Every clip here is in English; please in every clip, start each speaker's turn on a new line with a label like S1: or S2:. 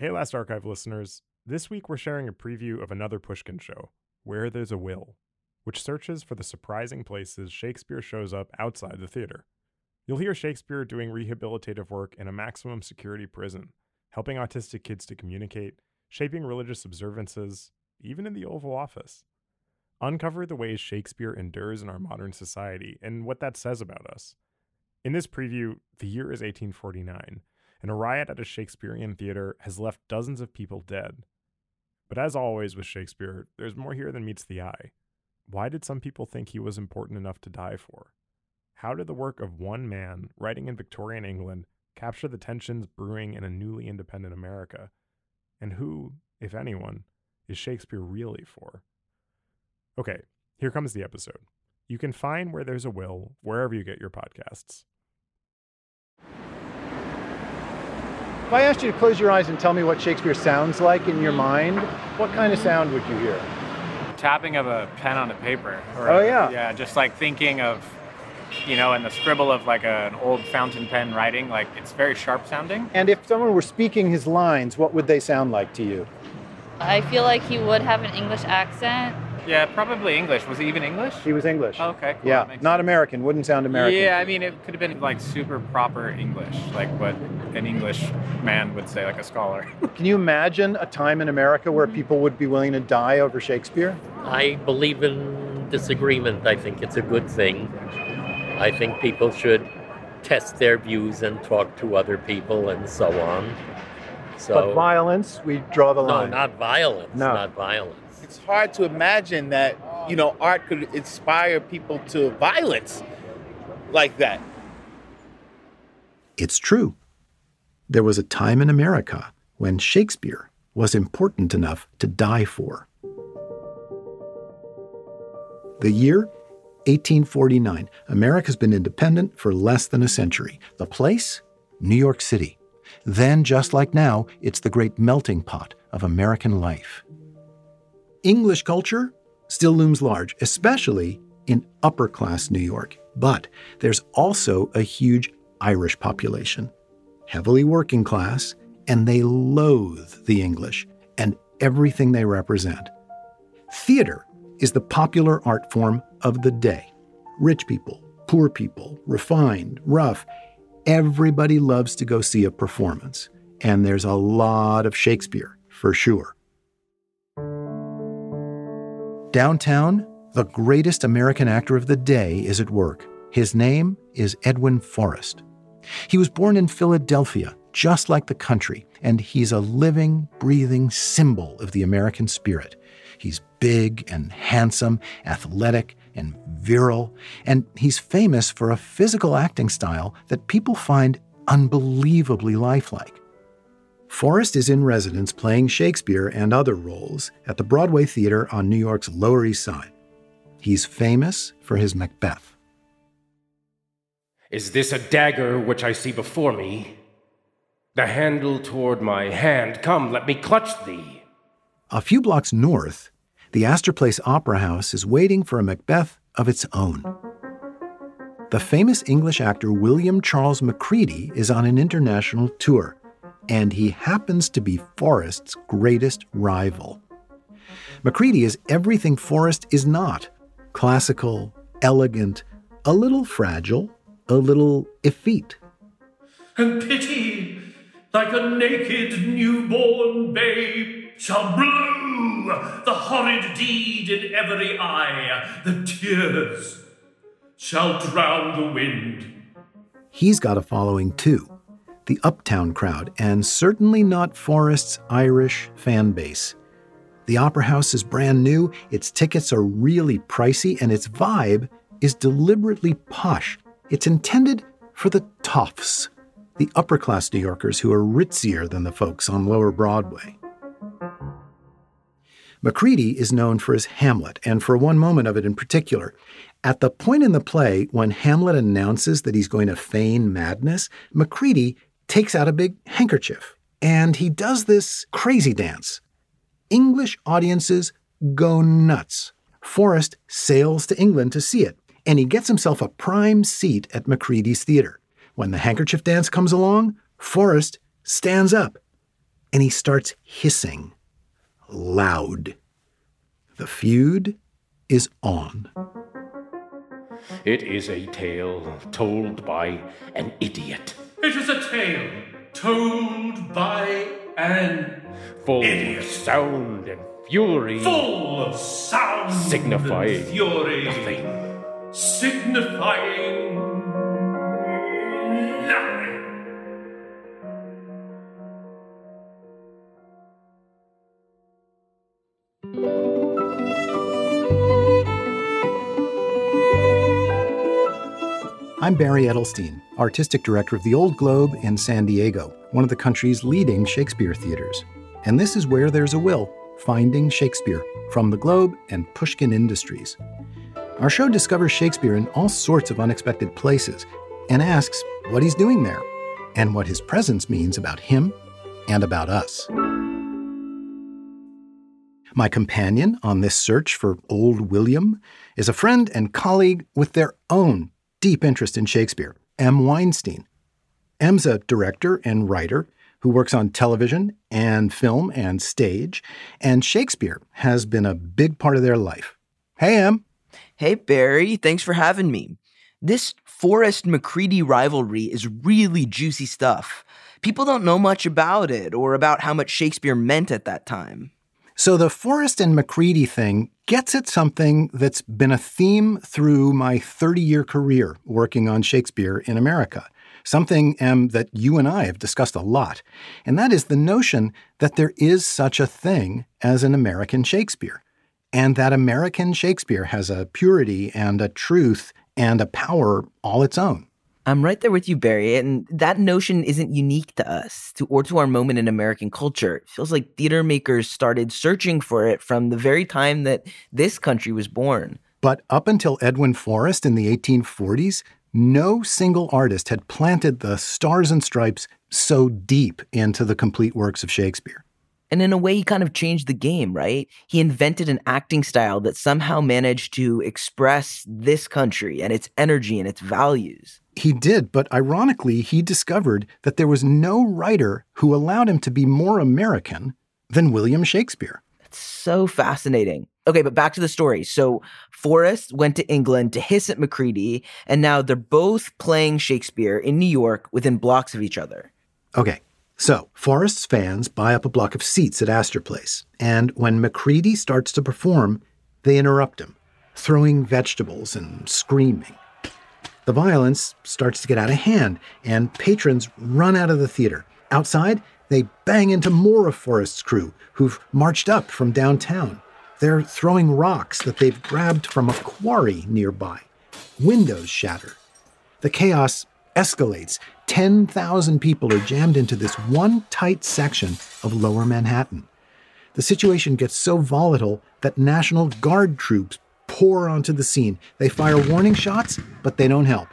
S1: Hey, Last Archive listeners. This week we're sharing a preview of another Pushkin show, Where There's a Will, which searches for the surprising places Shakespeare shows up outside the theater. You'll hear Shakespeare doing rehabilitative work in a maximum security prison, helping autistic kids to communicate, shaping religious observances, even in the Oval Office. Uncover the ways Shakespeare endures in our modern society and what that says about us. In this preview, the year is 1849, and a riot at a Shakespearean theater has left dozens of people dead. But as always with Shakespeare, there's more here than meets the eye. Why did some people think he was important enough to die for? How did the work of one man writing in Victorian England capture the tensions brewing in a newly independent America? And who, if anyone, is Shakespeare really for? Okay, here comes the episode. You can find Where There's a Will wherever you get your podcasts.
S2: If I asked you to close your eyes and tell me what Shakespeare sounds like in your mind, what kind of sound would you hear?
S3: Tapping of a pen on a paper. Or
S2: Oh, yeah.
S3: Yeah, just like thinking of, you know, in the scribble of like an old fountain pen writing, like it's very sharp sounding.
S2: And if someone were speaking his lines, what would they sound like to you?
S4: I feel like he would have an English accent.
S3: Yeah, probably English. Was he even English?
S2: He was English.
S3: Oh, okay, cool.
S2: Yeah, not
S3: sense.
S2: American. Wouldn't sound American.
S3: Yeah, I mean, it could have been like super proper English, like what an English man would say, like a scholar.
S2: Can you imagine a time in America where mm-hmm. people would be willing to die over Shakespeare?
S5: I believe in disagreement. I think it's a good thing. I think people should test their views and talk to other people and so on. So
S2: But violence, we draw the
S5: no,
S2: line.
S5: not violence.
S2: No.
S5: Not violence.
S6: It's hard to imagine that, you know, art could inspire people to violence like that.
S7: It's true. There was a time in America when Shakespeare was important enough to die for. The year 1849. America's been independent for less than a century. The place? New York City. Then, just like now, it's the great melting pot of American life. English culture still looms large, especially in upper class New York. But there's also a huge Irish population, heavily working class, and they loathe the English and everything they represent. Theater is the popular art form of the day. Rich people, poor people, refined, rough, everybody loves to go see a performance. And there's a lot of Shakespeare, for sure. Downtown, the greatest American actor of the day is at work. His name is Edwin Forrest. He was born in Philadelphia, just like the country, and he's a living, breathing symbol of the American spirit. He's big and handsome, athletic and virile, and he's famous for a physical acting style that people find unbelievably lifelike. Forrest is in residence playing Shakespeare and other roles at the Broadway Theater on New York's Lower East Side. He's famous for his Macbeth.
S8: Is this a dagger which I see before me? The handle toward my hand. Come, let me clutch thee.
S7: A few blocks north, the Astor Place Opera House is waiting for a Macbeth of its own. The famous English actor William Charles Macready is on an international tour, and he happens to be Forrest's greatest rival. Macready is everything Forrest is not classical, elegant, a little fragile, a little effete.
S9: And pity, like a naked newborn babe, shall the horrid deed in every eye. The tears shall drown the wind.
S7: He's got a following too the uptown crowd, and certainly not Forrest's Irish fan base. The Opera House is brand new, its tickets are really pricey, and its vibe is deliberately posh. It's intended for the toffs, the upper class New Yorkers who are ritzier than the folks on Lower Broadway. Macready is known for his Hamlet, and for one moment of it in particular. At the point in the play when Hamlet announces that he's going to feign madness, Macready takes out a big handkerchief, and he does this crazy dance. English audiences go nuts. Forrest sails to England to see it, and he gets himself a prime seat at Macready's theater. When the handkerchief dance comes along, Forrest stands up and he starts hissing loud. The feud is on.
S8: It is a tale told by an idiot.
S9: It is a tale told by an
S8: Full
S9: idiot.
S8: of sound and fury.
S9: Full of sound
S8: Signifying
S9: and fury.
S8: nothing.
S9: Signifying
S7: I'm Barry Edelstein, Artistic Director of the Old Globe in San Diego, one of the country's leading Shakespeare theaters. And this is Where There's a Will Finding Shakespeare from the Globe and Pushkin Industries. Our show discovers Shakespeare in all sorts of unexpected places and asks what he's doing there and what his presence means about him and about us. My companion on this search for Old William is a friend and colleague with their own deep interest in Shakespeare, Em. Weinstein. Em's a director and writer who works on television and film and stage, and Shakespeare has been a big part of their life. Hey, Em.
S10: Hey, Barry. Thanks for having me. This Forrest Macready rivalry is really juicy stuff. People don't know much about it or about how much Shakespeare meant at that time.
S7: So the Forrest and Macready thing gets at something that's been a theme through my 30 year career working on Shakespeare in America. Something, Em, that you and I have discussed a lot. And that is the notion that there is such a thing as an American Shakespeare. And that American Shakespeare has a purity and a truth and a power all its own.
S10: I'm right there with you, Barry. And that notion isn't unique to us to, or to our moment in American culture. It feels like theater makers started searching for it from the very time that this country was born.
S7: But up until Edwin Forrest in the 1840s, no single artist had planted the stars and stripes so deep into the complete works of Shakespeare.
S10: And in a way, he kind of changed the game, right? He invented an acting style that somehow managed to express this country and its energy and its values.
S7: He did, but ironically, he discovered that there was no writer who allowed him to be more American than William Shakespeare.
S10: That's so fascinating. Okay, but back to the story. So Forrest went to England to hiss at Macready, and now they're both playing Shakespeare in New York within blocks of each other.
S7: Okay, so Forrest's fans buy up a block of seats at Astor Place, and when Macready starts to perform, they interrupt him, throwing vegetables and screaming. The violence starts to get out of hand, and patrons run out of the theater. Outside, they bang into more of Forrest's crew, who've marched up from downtown. They're throwing rocks that they've grabbed from a quarry nearby. Windows shatter. The chaos escalates. 10,000 people are jammed into this one tight section of lower Manhattan. The situation gets so volatile that National Guard troops pour onto the scene. They fire warning shots, but they don't help.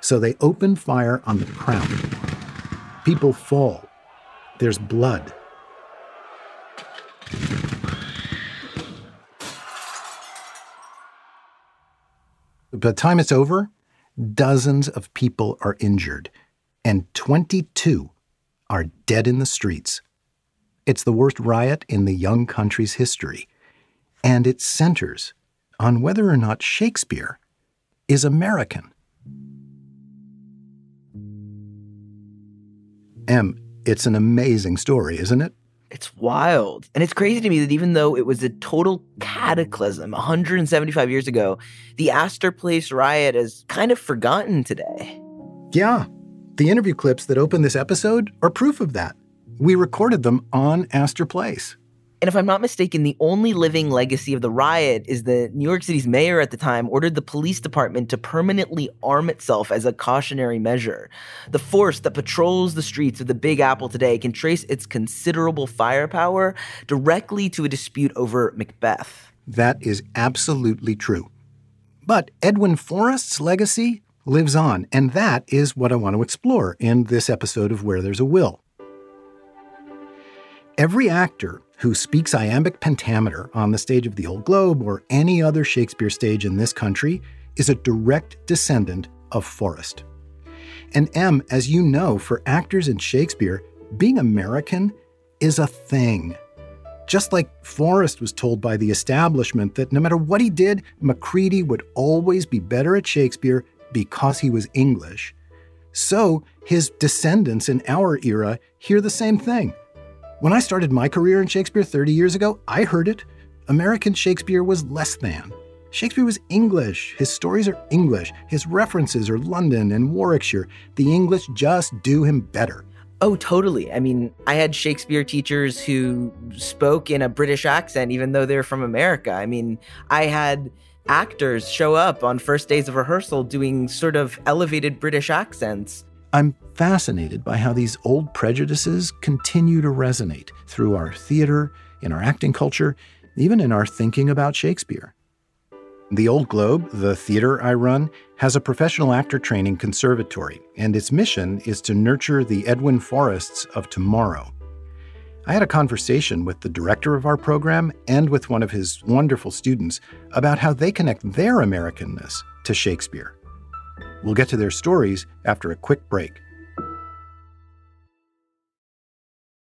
S7: So they open fire on the crowd. People fall. There's blood. The time it's over, dozens of people are injured, and 22 are dead in the streets. It's the worst riot in the young country's history, and it centers on whether or not Shakespeare is American. Em, it's an amazing story, isn't it?
S10: It's wild. And it's crazy to me that even though it was a total cataclysm 175 years ago, the Astor Place riot is kind of forgotten today.
S7: Yeah. The interview clips that open this episode are proof of that. We recorded them on Astor Place.
S10: And if I'm not mistaken, the only living legacy of the riot is that New York City's mayor at the time ordered the police department to permanently arm itself as a cautionary measure. The force that patrols the streets of the Big Apple today can trace its considerable firepower directly to a dispute over Macbeth.
S7: That is absolutely true. But Edwin Forrest's legacy lives on, and that is what I want to explore in this episode of Where There's a Will. Every actor who speaks iambic pentameter on the stage of the Old Globe or any other Shakespeare stage in this country is a direct descendant of Forrest. And Em, as you know, for actors in Shakespeare, being American is a thing. Just like Forrest was told by the establishment that no matter what he did, Macready would always be better at Shakespeare because he was English. So his descendants in our era hear the same thing. When I started my career in Shakespeare 30 years ago, I heard it. American Shakespeare was less than. Shakespeare was English. His stories are English. His references are London and Warwickshire. The English just do him better.
S10: Oh, totally. I mean, I had Shakespeare teachers who spoke in a British accent, even though they're from America. I mean, I had actors show up on first days of rehearsal doing sort of elevated British accents.
S7: I'm fascinated by how these old prejudices continue to resonate through our theater, in our acting culture, even in our thinking about Shakespeare. The Old Globe, the theater I run, has a professional actor training conservatory, and its mission is to nurture the Edwin Forrests of tomorrow. I had a conversation with the director of our program and with one of his wonderful students about how they connect their Americanness to Shakespeare. We'll get to their stories after a quick break.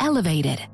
S11: elevated.